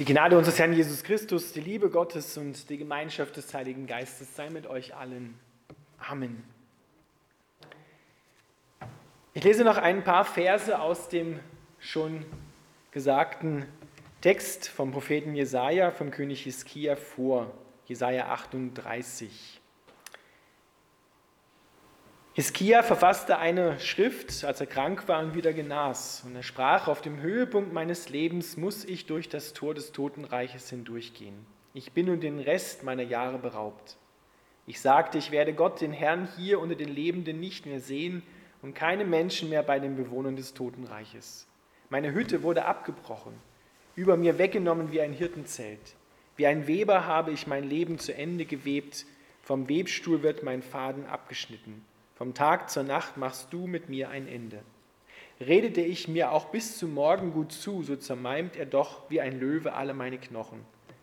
Die Gnade unseres Herrn Jesus Christus, die Liebe Gottes und die Gemeinschaft des Heiligen Geistes sei mit euch allen. Amen. Ich lese noch ein paar Verse aus dem schon gesagten Text vom Propheten Jesaja, vom König Hiskia vor, Jesaja 38. Hiskia verfasste eine Schrift, als er krank war und wieder genas. Und er sprach, auf dem Höhepunkt meines Lebens muss ich durch das Tor des Totenreiches hindurchgehen. Ich bin nun den Rest meiner Jahre beraubt. Ich sagte, ich werde Gott, den Herrn, hier unter den Lebenden nicht mehr sehen und keine Menschen mehr bei den Bewohnern des Totenreiches. Meine Hütte wurde abgebrochen, über mir weggenommen wie ein Hirtenzelt. Wie ein Weber habe ich mein Leben zu Ende gewebt, vom Webstuhl wird mein Faden abgeschnitten. Vom Tag zur Nacht machst du mit mir ein Ende. Redete ich mir auch bis zum Morgen gut zu, so zermalmt er doch wie ein Löwe alle meine Knochen.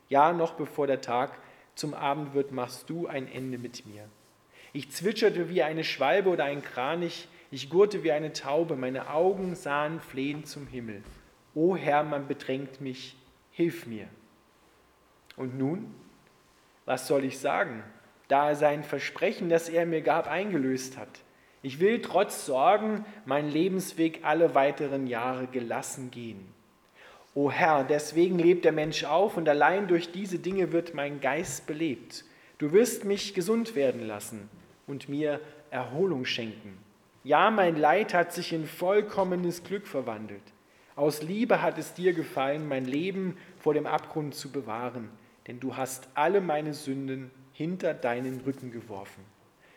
Ja, noch bevor der Tag zum Abend wird, machst du ein Ende mit mir. Ich zwitscherte wie eine Schwalbe oder ein Kranich, ich gurte wie eine Taube, meine Augen sahen flehend zum Himmel. O Herr, man bedrängt mich, hilf mir. Und nun, was soll ich sagen? Da er sein Versprechen, das er mir gab, eingelöst hat. Ich will trotz Sorgen meinen Lebensweg alle weiteren Jahre gelassen gehen. O Herr, deswegen lebt der Mensch auf und allein durch diese Dinge wird mein Geist belebt. Du wirst mich gesund werden lassen und mir Erholung schenken. Ja, mein Leid hat sich in vollkommenes Glück verwandelt. Aus Liebe hat es dir gefallen, mein Leben vor dem Abgrund zu bewahren, denn du hast alle meine Sünden hinter deinen Rücken geworfen.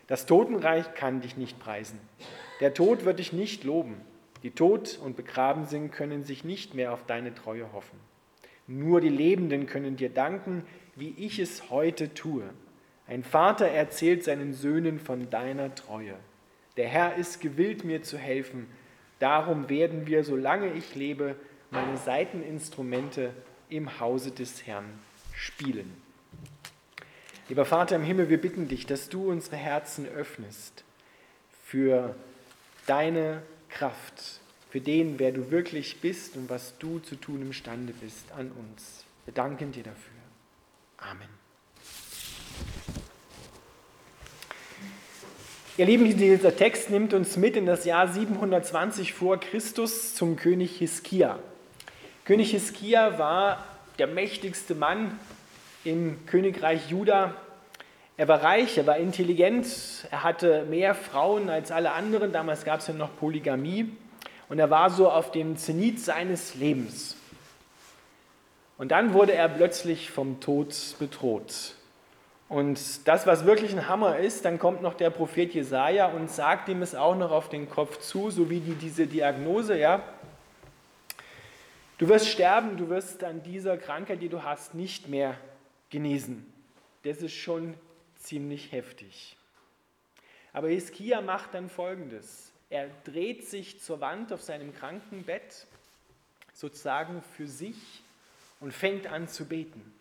Das Totenreich kann dich nicht preisen. Der Tod wird dich nicht loben. Die tot und begraben sind, können sich nicht mehr auf deine Treue hoffen. Nur die Lebenden können dir danken, wie ich es heute tue. Ein Vater erzählt seinen Söhnen von deiner Treue. Der Herr ist gewillt, mir zu helfen. Darum werden wir, solange ich lebe, meine Saiteninstrumente im Hause des Herrn spielen. Lieber Vater im Himmel, wir bitten dich, dass du unsere Herzen öffnest für deine Kraft, für den, wer du wirklich bist und was du zu tun imstande bist an uns. Wir danken dir dafür. Amen. Ihr Lieben, dieser Text nimmt uns mit in das Jahr 720 vor Christus zum König Hiskia. König Hiskia war der mächtigste Mann im Königreich Juda. Er war reich, er war intelligent, er hatte mehr Frauen als alle anderen. Damals gab es ja noch Polygamie. Und er war so auf dem Zenit seines Lebens. Und dann wurde er plötzlich vom Tod bedroht. Und das, was wirklich ein Hammer ist, dann kommt noch der Prophet Jesaja und sagt ihm es auch noch auf den Kopf zu, so wie die, diese Diagnose, ja. Du wirst sterben, du wirst an dieser Krankheit, die du hast, nicht mehr genesen. Das ist schon ziemlich heftig. Aber Hiskia macht dann Folgendes. Er dreht sich zur Wand auf seinem Krankenbett, sozusagen für sich, und fängt an zu beten.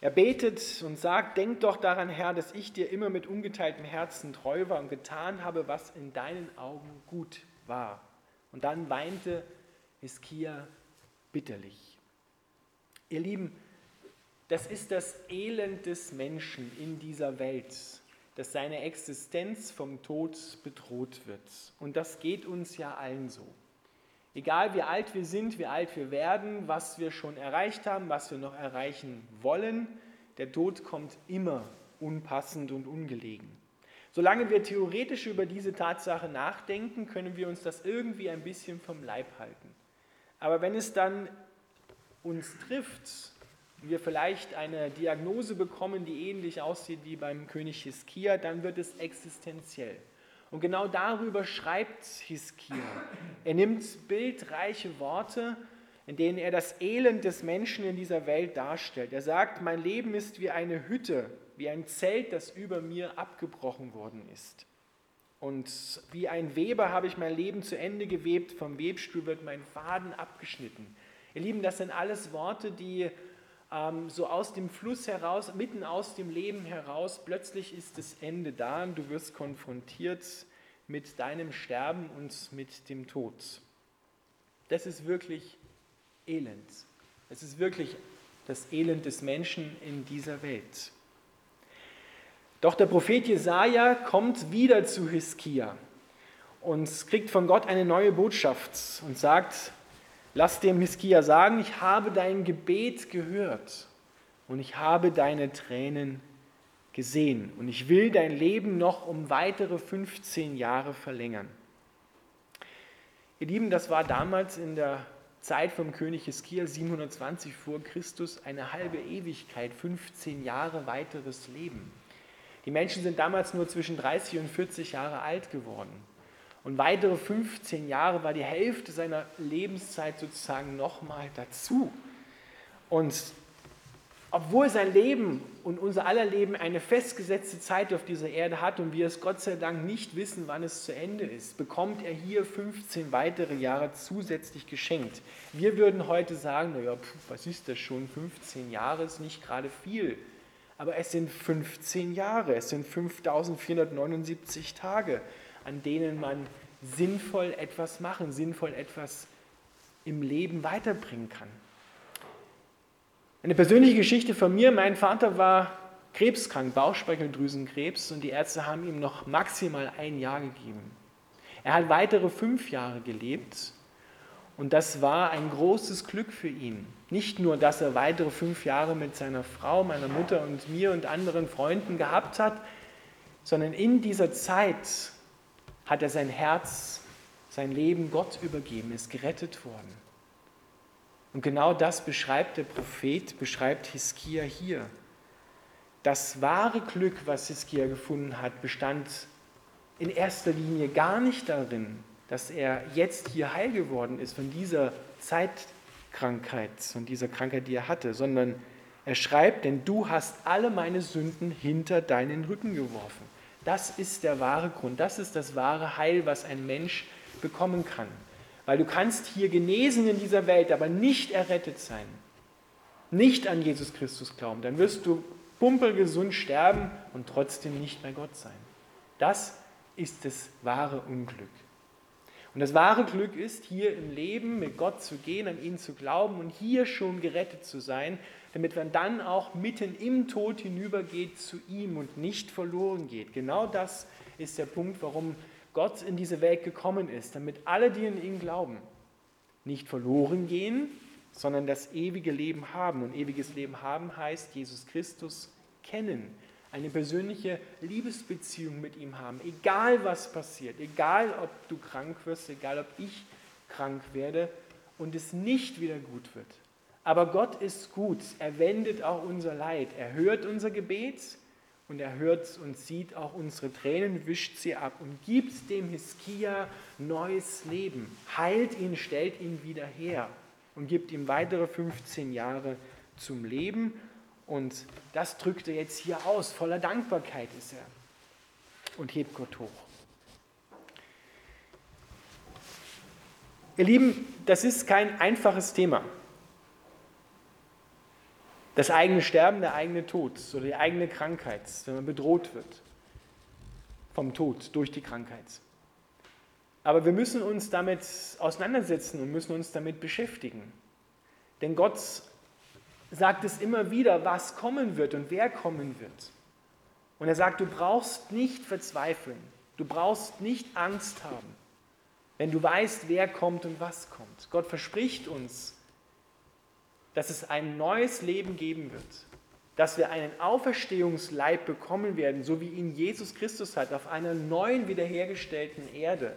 Er betet und sagt, denk doch daran, Herr, dass ich dir immer mit ungeteiltem Herzen treu war und getan habe, was in deinen Augen gut war. Und dann weinte Hiskia bitterlich. Ihr Lieben, das ist das Elend des Menschen in dieser Welt, dass seine Existenz vom Tod bedroht wird. Und das geht uns ja allen so. Egal wie alt wir sind, wie alt wir werden, was wir schon erreicht haben, was wir noch erreichen wollen, der Tod kommt immer unpassend und ungelegen. Solange wir theoretisch über diese Tatsache nachdenken, können wir uns das irgendwie ein bisschen vom Leib halten. Aber wenn es dann uns trifft, wir vielleicht eine Diagnose bekommen, die ähnlich aussieht wie beim König Hiskia, dann wird es existenziell. Und genau darüber schreibt Hiskia. Er nimmt bildreiche Worte, in denen er das Elend des Menschen in dieser Welt darstellt. Er sagt, mein Leben ist wie eine Hütte, wie ein Zelt, das über mir abgebrochen worden ist. Und wie ein Weber habe ich mein Leben zu Ende gewebt, vom Webstuhl wird mein Faden abgeschnitten. Ihr Lieben, das sind alles Worte, die ähm, so aus dem Fluss heraus, mitten aus dem Leben heraus, plötzlich ist das Ende da und du wirst konfrontiert mit deinem Sterben und mit dem Tod. Das ist wirklich Elend. Es ist wirklich das Elend des Menschen in dieser Welt. Doch der Prophet Jesaja kommt wieder zu Hiskia und kriegt von Gott eine neue Botschaft und sagt: Lass dem Hiskia sagen, ich habe dein Gebet gehört und ich habe deine Tränen gesehen und ich will dein Leben noch um weitere 15 Jahre verlängern. Ihr Lieben, das war damals in der Zeit vom König Hiskia 720 vor Christus eine halbe Ewigkeit, 15 Jahre weiteres Leben. Die Menschen sind damals nur zwischen 30 und 40 Jahre alt geworden. Und weitere 15 Jahre war die Hälfte seiner Lebenszeit sozusagen nochmal dazu. Und obwohl sein Leben und unser aller Leben eine festgesetzte Zeit auf dieser Erde hat und wir es Gott sei Dank nicht wissen, wann es zu Ende ist, bekommt er hier 15 weitere Jahre zusätzlich geschenkt. Wir würden heute sagen, naja, was ist das schon, 15 Jahre ist nicht gerade viel. Aber es sind 15 Jahre, es sind 5479 Tage, an denen man sinnvoll etwas machen, sinnvoll etwas im Leben weiterbringen kann. Eine persönliche Geschichte von mir. Mein Vater war krebskrank, Bauchspeicheldrüsenkrebs, und die Ärzte haben ihm noch maximal ein Jahr gegeben. Er hat weitere fünf Jahre gelebt und das war ein großes Glück für ihn. Nicht nur, dass er weitere fünf Jahre mit seiner Frau, meiner Mutter und mir und anderen Freunden gehabt hat, sondern in dieser Zeit hat er sein Herz, sein Leben Gott übergeben, ist gerettet worden. Und genau das beschreibt der Prophet, beschreibt Hiskia hier. Das wahre Glück, was Hiskia gefunden hat, bestand in erster Linie gar nicht darin, dass er jetzt hier heil geworden ist von dieser Zeitkrankheit, von dieser Krankheit, die er hatte, sondern er schreibt, denn du hast alle meine Sünden hinter deinen Rücken geworfen. Das ist der wahre Grund, das ist das wahre Heil, was ein Mensch bekommen kann. Weil du kannst hier genesen in dieser Welt, aber nicht errettet sein. Nicht an Jesus Christus glauben. Dann wirst du pumpelgesund sterben und trotzdem nicht bei Gott sein. Das ist das wahre Unglück. Und das wahre Glück ist, hier im Leben mit Gott zu gehen, an ihn zu glauben und hier schon gerettet zu sein, damit man dann auch mitten im Tod hinübergeht zu ihm und nicht verloren geht. Genau das ist der Punkt, warum Gott in diese Welt gekommen ist, damit alle, die in ihn glauben, nicht verloren gehen, sondern das ewige Leben haben. Und ewiges Leben haben heißt Jesus Christus kennen, eine persönliche Liebesbeziehung mit ihm haben, egal was passiert, egal ob du krank wirst, egal ob ich krank werde und es nicht wieder gut wird. Aber Gott ist gut, er wendet auch unser Leid, er hört unser Gebet und er hört und sieht auch unsere Tränen, wischt sie ab und gibt dem Hiskia neues Leben, heilt ihn, stellt ihn wieder her und gibt ihm weitere 15 Jahre zum Leben. Und das drückt er jetzt hier aus. Voller Dankbarkeit ist er und hebt Gott hoch. Ihr Lieben, das ist kein einfaches Thema das eigene Sterben, der eigene Tod oder die eigene Krankheit, wenn man bedroht wird vom Tod durch die Krankheit. Aber wir müssen uns damit auseinandersetzen und müssen uns damit beschäftigen. Denn Gott sagt es immer wieder, was kommen wird und wer kommen wird. Und er sagt, du brauchst nicht verzweifeln, du brauchst nicht Angst haben, wenn du weißt, wer kommt und was kommt. Gott verspricht uns, dass es ein neues Leben geben wird, dass wir einen Auferstehungsleib bekommen werden, so wie ihn Jesus Christus hat, auf einer neuen wiederhergestellten Erde,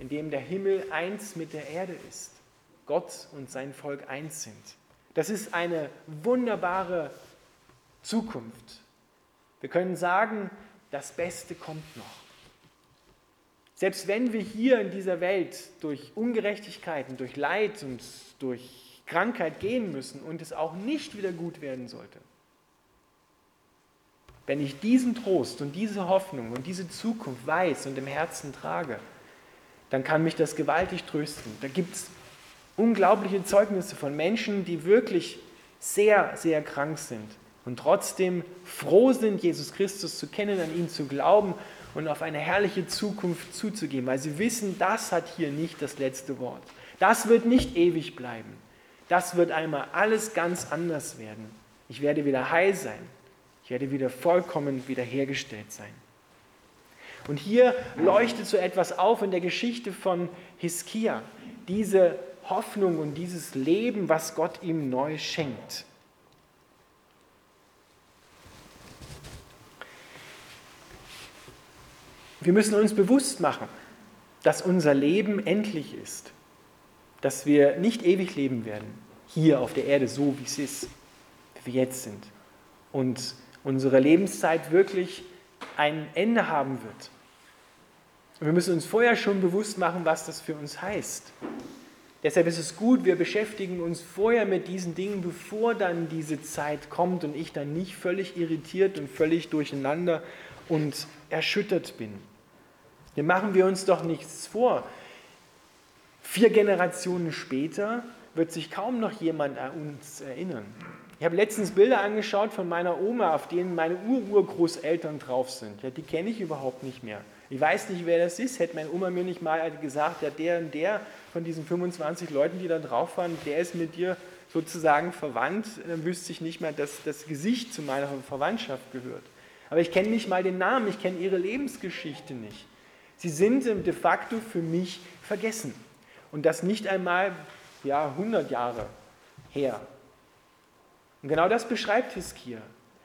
in dem der Himmel eins mit der Erde ist, Gott und sein Volk eins sind. Das ist eine wunderbare Zukunft. Wir können sagen, das Beste kommt noch. Selbst wenn wir hier in dieser Welt durch Ungerechtigkeiten, durch Leid und durch Krankheit gehen müssen und es auch nicht wieder gut werden sollte. Wenn ich diesen Trost und diese Hoffnung und diese Zukunft weiß und im Herzen trage, dann kann mich das gewaltig trösten. Da gibt es unglaubliche Zeugnisse von Menschen, die wirklich sehr, sehr krank sind und trotzdem froh sind, Jesus Christus zu kennen, an ihn zu glauben und auf eine herrliche Zukunft zuzugehen, weil sie wissen, das hat hier nicht das letzte Wort. Das wird nicht ewig bleiben. Das wird einmal alles ganz anders werden. Ich werde wieder heil sein. Ich werde wieder vollkommen wiederhergestellt sein. Und hier leuchtet so etwas auf in der Geschichte von Hiskia. Diese Hoffnung und dieses Leben, was Gott ihm neu schenkt. Wir müssen uns bewusst machen, dass unser Leben endlich ist, dass wir nicht ewig leben werden, hier auf der Erde so, wie es ist, wie wir jetzt sind, und unsere Lebenszeit wirklich ein Ende haben wird. Und wir müssen uns vorher schon bewusst machen, was das für uns heißt. Deshalb ist es gut, wir beschäftigen uns vorher mit diesen Dingen, bevor dann diese Zeit kommt und ich dann nicht völlig irritiert und völlig durcheinander und erschüttert bin. Dann machen wir uns doch nichts vor. Vier Generationen später wird sich kaum noch jemand an uns erinnern. Ich habe letztens Bilder angeschaut von meiner Oma, auf denen meine Ururgroßeltern drauf sind. Ja, die kenne ich überhaupt nicht mehr. Ich weiß nicht, wer das ist. Hätte meine Oma mir nicht mal gesagt, ja, der und der von diesen 25 Leuten, die da drauf waren, der ist mit dir sozusagen verwandt, dann wüsste ich nicht mehr, dass das Gesicht zu meiner Verwandtschaft gehört. Aber ich kenne nicht mal den Namen, ich kenne ihre Lebensgeschichte nicht. Sie sind de facto für mich vergessen. Und das nicht einmal ja, 100 Jahre her. Und genau das beschreibt Hiskia.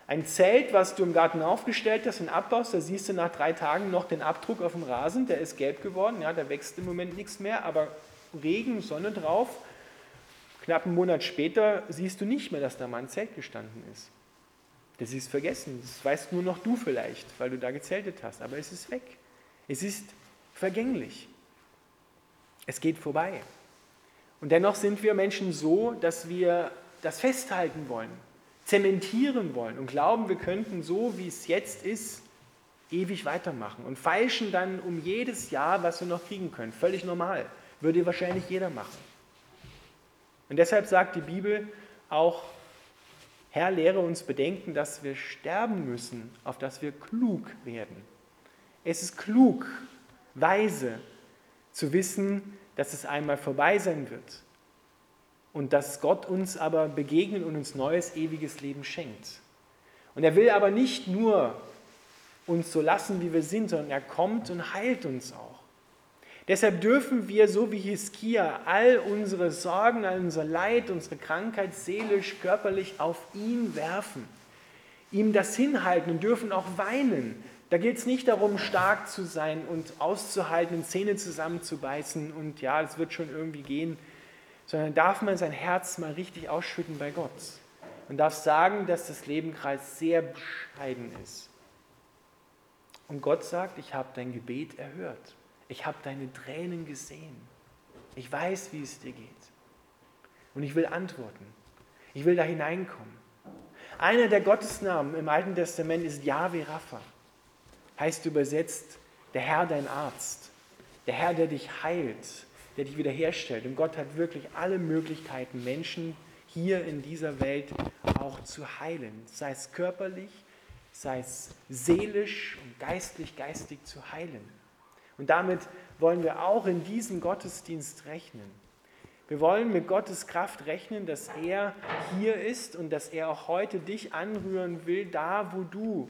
Ein Zelt, was du im Garten aufgestellt hast und abbaust, da siehst du nach drei Tagen noch den Abdruck auf dem Rasen, der ist gelb geworden, ja, da wächst im Moment nichts mehr, aber Regen, Sonne drauf. Knapp einen Monat später siehst du nicht mehr, dass da mal ein Zelt gestanden ist. Das ist vergessen, das weißt nur noch du vielleicht, weil du da gezeltet hast, aber es ist weg. Es ist vergänglich. Es geht vorbei. Und dennoch sind wir Menschen so, dass wir das festhalten wollen, zementieren wollen und glauben, wir könnten so, wie es jetzt ist, ewig weitermachen und feilschen dann um jedes Jahr, was wir noch kriegen können. Völlig normal. Würde wahrscheinlich jeder machen. Und deshalb sagt die Bibel auch, Herr, lehre uns bedenken, dass wir sterben müssen, auf dass wir klug werden. Es ist klug, weise zu wissen, dass es einmal vorbei sein wird und dass Gott uns aber begegnet und uns neues, ewiges Leben schenkt. Und er will aber nicht nur uns so lassen, wie wir sind, sondern er kommt und heilt uns auch. Deshalb dürfen wir, so wie Hiskia, all unsere Sorgen, all unser Leid, unsere Krankheit seelisch, körperlich auf ihn werfen, ihm das hinhalten und dürfen auch weinen, da geht es nicht darum, stark zu sein und auszuhalten, Zähne zusammenzubeißen und ja, es wird schon irgendwie gehen, sondern darf man sein Herz mal richtig ausschütten bei Gott und darf sagen, dass das Leben gerade sehr bescheiden ist. Und Gott sagt, ich habe dein Gebet erhört. Ich habe deine Tränen gesehen. Ich weiß, wie es dir geht. Und ich will antworten. Ich will da hineinkommen. Einer der Gottesnamen im Alten Testament ist Yahweh Rapha heißt übersetzt der Herr dein Arzt, der Herr, der dich heilt, der dich wiederherstellt. Und Gott hat wirklich alle Möglichkeiten, Menschen hier in dieser Welt auch zu heilen, sei es körperlich, sei es seelisch und geistlich, geistig zu heilen. Und damit wollen wir auch in diesem Gottesdienst rechnen. Wir wollen mit Gottes Kraft rechnen, dass er hier ist und dass er auch heute dich anrühren will, da wo du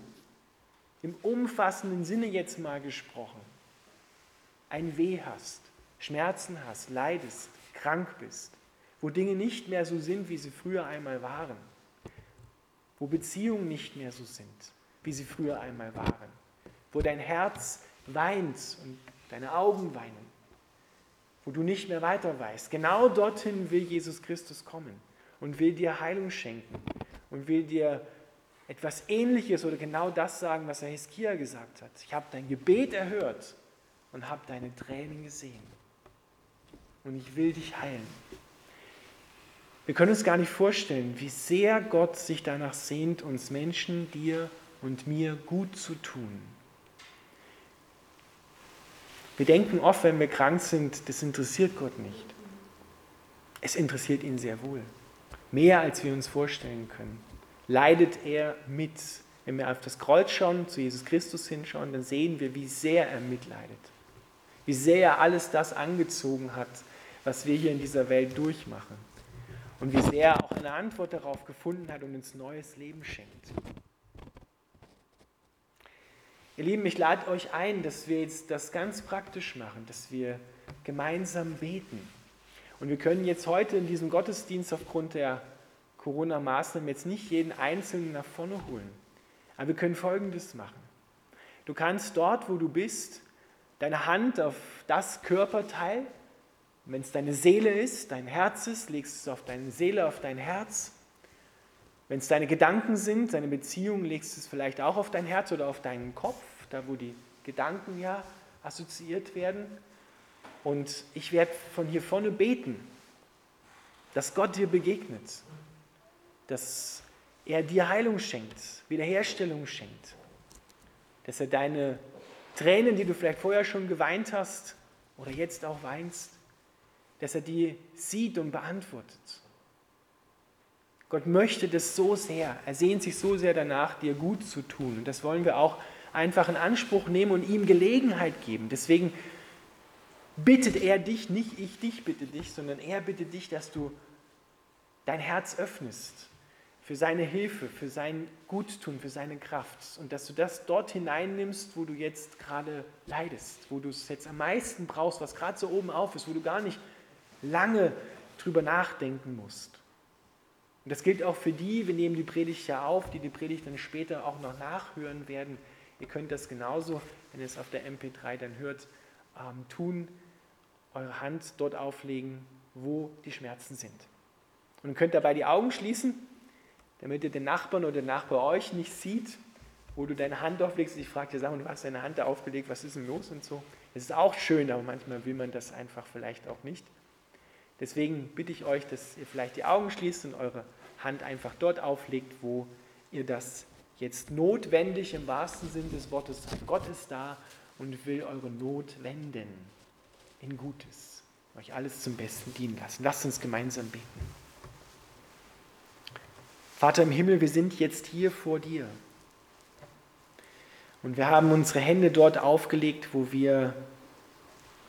im umfassenden Sinne jetzt mal gesprochen, ein Weh hast, Schmerzen hast, leidest, krank bist, wo Dinge nicht mehr so sind, wie sie früher einmal waren, wo Beziehungen nicht mehr so sind, wie sie früher einmal waren, wo dein Herz weint und deine Augen weinen, wo du nicht mehr weiter weißt. Genau dorthin will Jesus Christus kommen und will dir Heilung schenken und will dir etwas Ähnliches oder genau das sagen, was der Hiskia gesagt hat. Ich habe dein Gebet erhört und habe deine Tränen gesehen. Und ich will dich heilen. Wir können uns gar nicht vorstellen, wie sehr Gott sich danach sehnt, uns Menschen, dir und mir gut zu tun. Wir denken oft, wenn wir krank sind, das interessiert Gott nicht. Es interessiert ihn sehr wohl. Mehr, als wir uns vorstellen können leidet er mit. Wenn wir auf das Kreuz schauen, zu Jesus Christus hinschauen, dann sehen wir, wie sehr er mitleidet. Wie sehr er alles das angezogen hat, was wir hier in dieser Welt durchmachen. und wie sehr er auch eine Antwort darauf gefunden hat und uns neues Leben schenkt. Ihr Lieben, ich lade euch ein, dass wir jetzt das ganz praktisch machen, dass wir gemeinsam beten. Und wir können jetzt heute in diesem Gottesdienst aufgrund der Corona-Maßnahmen jetzt nicht jeden Einzelnen nach vorne holen. Aber wir können Folgendes machen. Du kannst dort, wo du bist, deine Hand auf das Körperteil, wenn es deine Seele ist, dein Herz ist, legst du es auf deine Seele, auf dein Herz. Wenn es deine Gedanken sind, deine Beziehung, legst du es vielleicht auch auf dein Herz oder auf deinen Kopf, da wo die Gedanken ja assoziiert werden. Und ich werde von hier vorne beten, dass Gott dir begegnet, dass er dir Heilung schenkt, Wiederherstellung schenkt, dass er deine Tränen, die du vielleicht vorher schon geweint hast oder jetzt auch weinst, dass er die sieht und beantwortet. Gott möchte das so sehr, er sehnt sich so sehr danach, dir gut zu tun. Und das wollen wir auch einfach in Anspruch nehmen und ihm Gelegenheit geben. Deswegen bittet er dich, nicht ich dich bitte dich, sondern er bittet dich, dass du dein Herz öffnest für seine Hilfe, für sein Guttun, für seine Kraft und dass du das dort hineinnimmst, wo du jetzt gerade leidest, wo du es jetzt am meisten brauchst, was gerade so oben auf ist, wo du gar nicht lange drüber nachdenken musst. Und das gilt auch für die, wir nehmen die Predigt ja auf, die die Predigt dann später auch noch nachhören werden. Ihr könnt das genauso, wenn ihr es auf der MP3 dann hört, ähm, tun, eure Hand dort auflegen, wo die Schmerzen sind. Und könnt dabei die Augen schließen damit ihr den Nachbarn oder den Nachbar euch nicht sieht, wo du deine Hand auflegst. Ich frage dir, sag mal, du hast deine Hand da aufgelegt, was ist denn los und so. Es ist auch schön, aber manchmal will man das einfach vielleicht auch nicht. Deswegen bitte ich euch, dass ihr vielleicht die Augen schließt und eure Hand einfach dort auflegt, wo ihr das jetzt notwendig im wahrsten Sinn des Wortes. Gott ist da und will eure Not wenden in Gutes, euch alles zum Besten dienen lassen. Lasst uns gemeinsam beten. Vater im Himmel, wir sind jetzt hier vor dir. Und wir haben unsere Hände dort aufgelegt, wo wir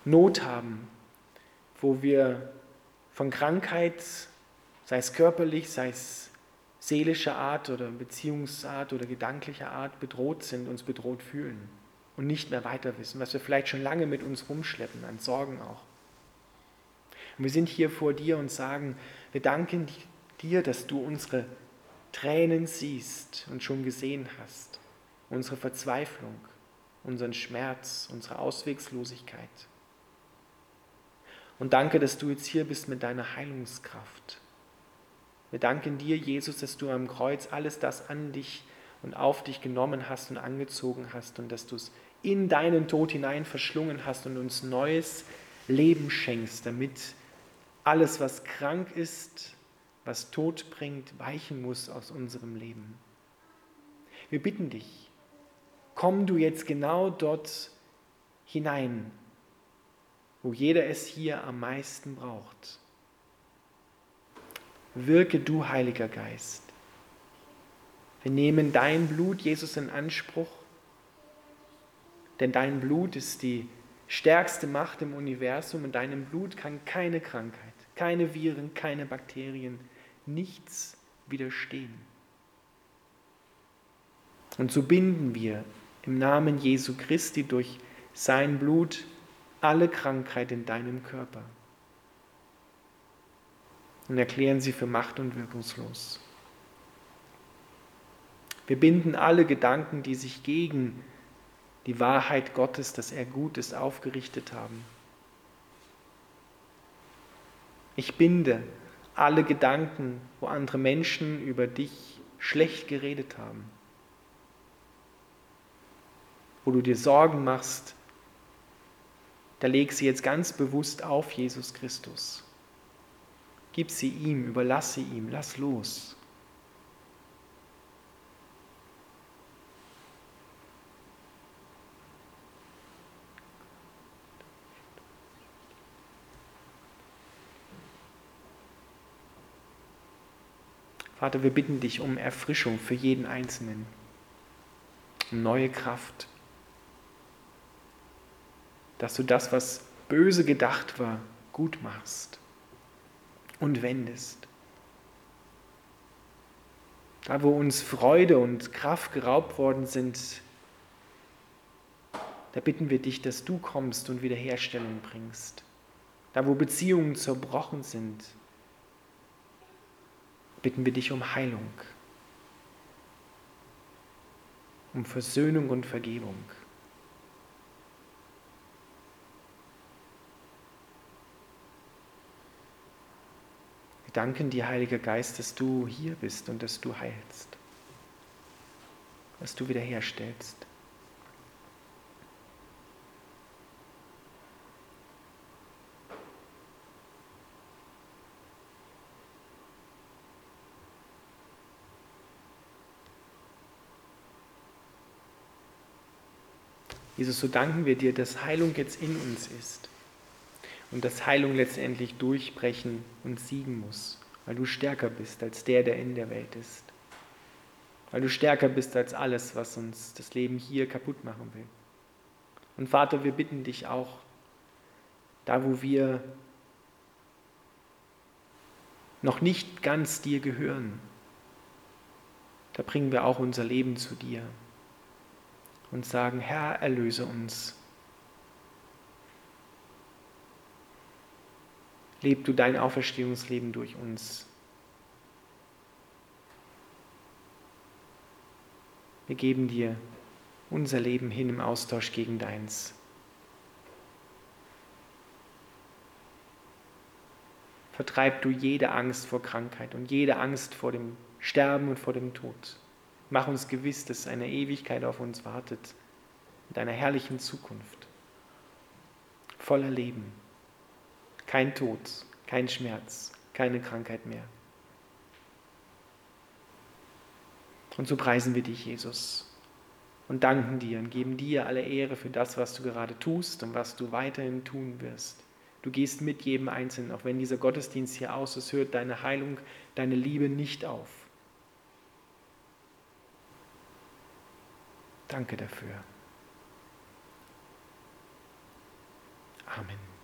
Not haben, wo wir von Krankheit, sei es körperlich, sei es seelischer Art oder Beziehungsart oder gedanklicher Art bedroht sind, uns bedroht fühlen und nicht mehr weiter wissen, was wir vielleicht schon lange mit uns rumschleppen, an Sorgen auch. Und wir sind hier vor dir und sagen, wir danken dir, dass du unsere Tränen siehst und schon gesehen hast, unsere Verzweiflung, unseren Schmerz, unsere Auswegslosigkeit. Und danke, dass du jetzt hier bist mit deiner Heilungskraft. Wir danken dir, Jesus, dass du am Kreuz alles das an dich und auf dich genommen hast und angezogen hast und dass du es in deinen Tod hinein verschlungen hast und uns neues Leben schenkst, damit alles, was krank ist, was Tod bringt, weichen muss aus unserem Leben. Wir bitten dich, komm du jetzt genau dort hinein, wo jeder es hier am meisten braucht. Wirke du, Heiliger Geist. Wir nehmen dein Blut, Jesus, in Anspruch, denn dein Blut ist die stärkste Macht im Universum und deinem Blut kann keine Krankheit, keine Viren, keine Bakterien, nichts widerstehen. Und so binden wir im Namen Jesu Christi durch sein Blut alle Krankheit in deinem Körper und erklären sie für macht- und wirkungslos. Wir binden alle Gedanken, die sich gegen die Wahrheit Gottes, dass er gut ist, aufgerichtet haben. Ich binde alle Gedanken, wo andere Menschen über dich schlecht geredet haben, wo du dir Sorgen machst, da leg sie jetzt ganz bewusst auf Jesus Christus. Gib sie ihm, überlass sie ihm, lass los. Vater, wir bitten dich um Erfrischung für jeden Einzelnen, um neue Kraft, dass du das, was böse gedacht war, gut machst und wendest. Da, wo uns Freude und Kraft geraubt worden sind, da bitten wir dich, dass du kommst und Wiederherstellung bringst. Da, wo Beziehungen zerbrochen sind, bitten wir dich um Heilung, um Versöhnung und Vergebung. danken dir, Heiliger Geist, dass du hier bist und dass du heilst, dass du wiederherstellst. Jesus, so danken wir dir, dass Heilung jetzt in uns ist und dass Heilung letztendlich durchbrechen und siegen muss, weil du stärker bist als der, der in der Welt ist. Weil du stärker bist als alles, was uns das Leben hier kaputt machen will. Und Vater, wir bitten dich auch, da wo wir noch nicht ganz dir gehören, da bringen wir auch unser Leben zu dir und sagen, Herr, erlöse uns leb du dein Auferstehungsleben durch uns. Wir geben dir unser Leben hin im Austausch gegen deins. Vertreib du jede Angst vor Krankheit und jede Angst vor dem Sterben und vor dem Tod. Mach uns gewiss, dass eine Ewigkeit auf uns wartet, mit einer herrlichen Zukunft, voller Leben. Kein Tod, kein Schmerz, keine Krankheit mehr. Und so preisen wir dich, Jesus, und danken dir und geben dir alle Ehre für das, was du gerade tust und was du weiterhin tun wirst. Du gehst mit jedem Einzelnen, auch wenn dieser Gottesdienst hier aus ist, hört deine Heilung, deine Liebe nicht auf. Danke dafür. Amen.